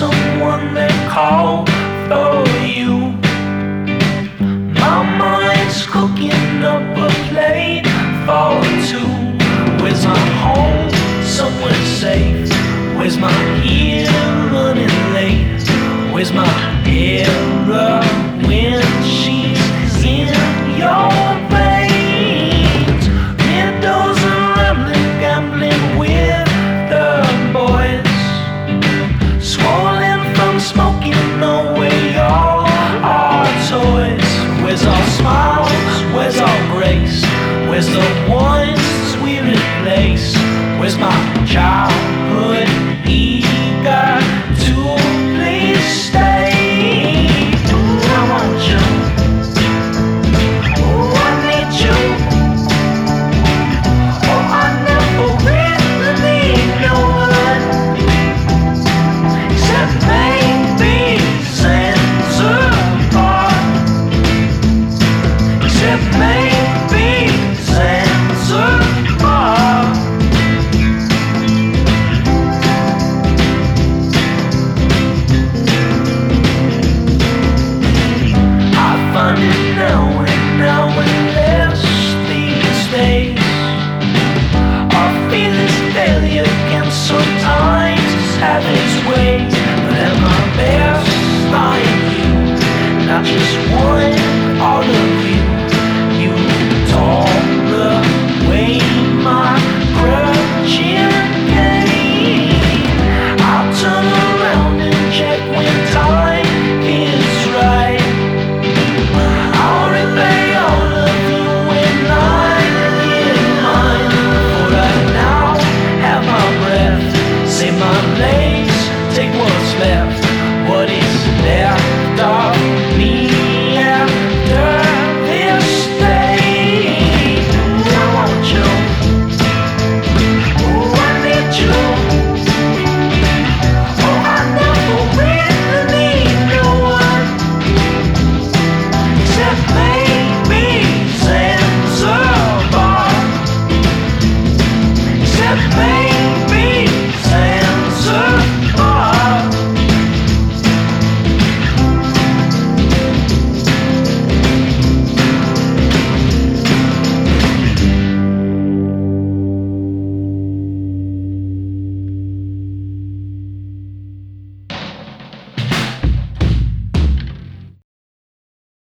someone they call for you. My mind's cooking up a plate for two. Where's my home? Somewhere safe. Where's my ear running late? Where's my error when she's in your Where's the ones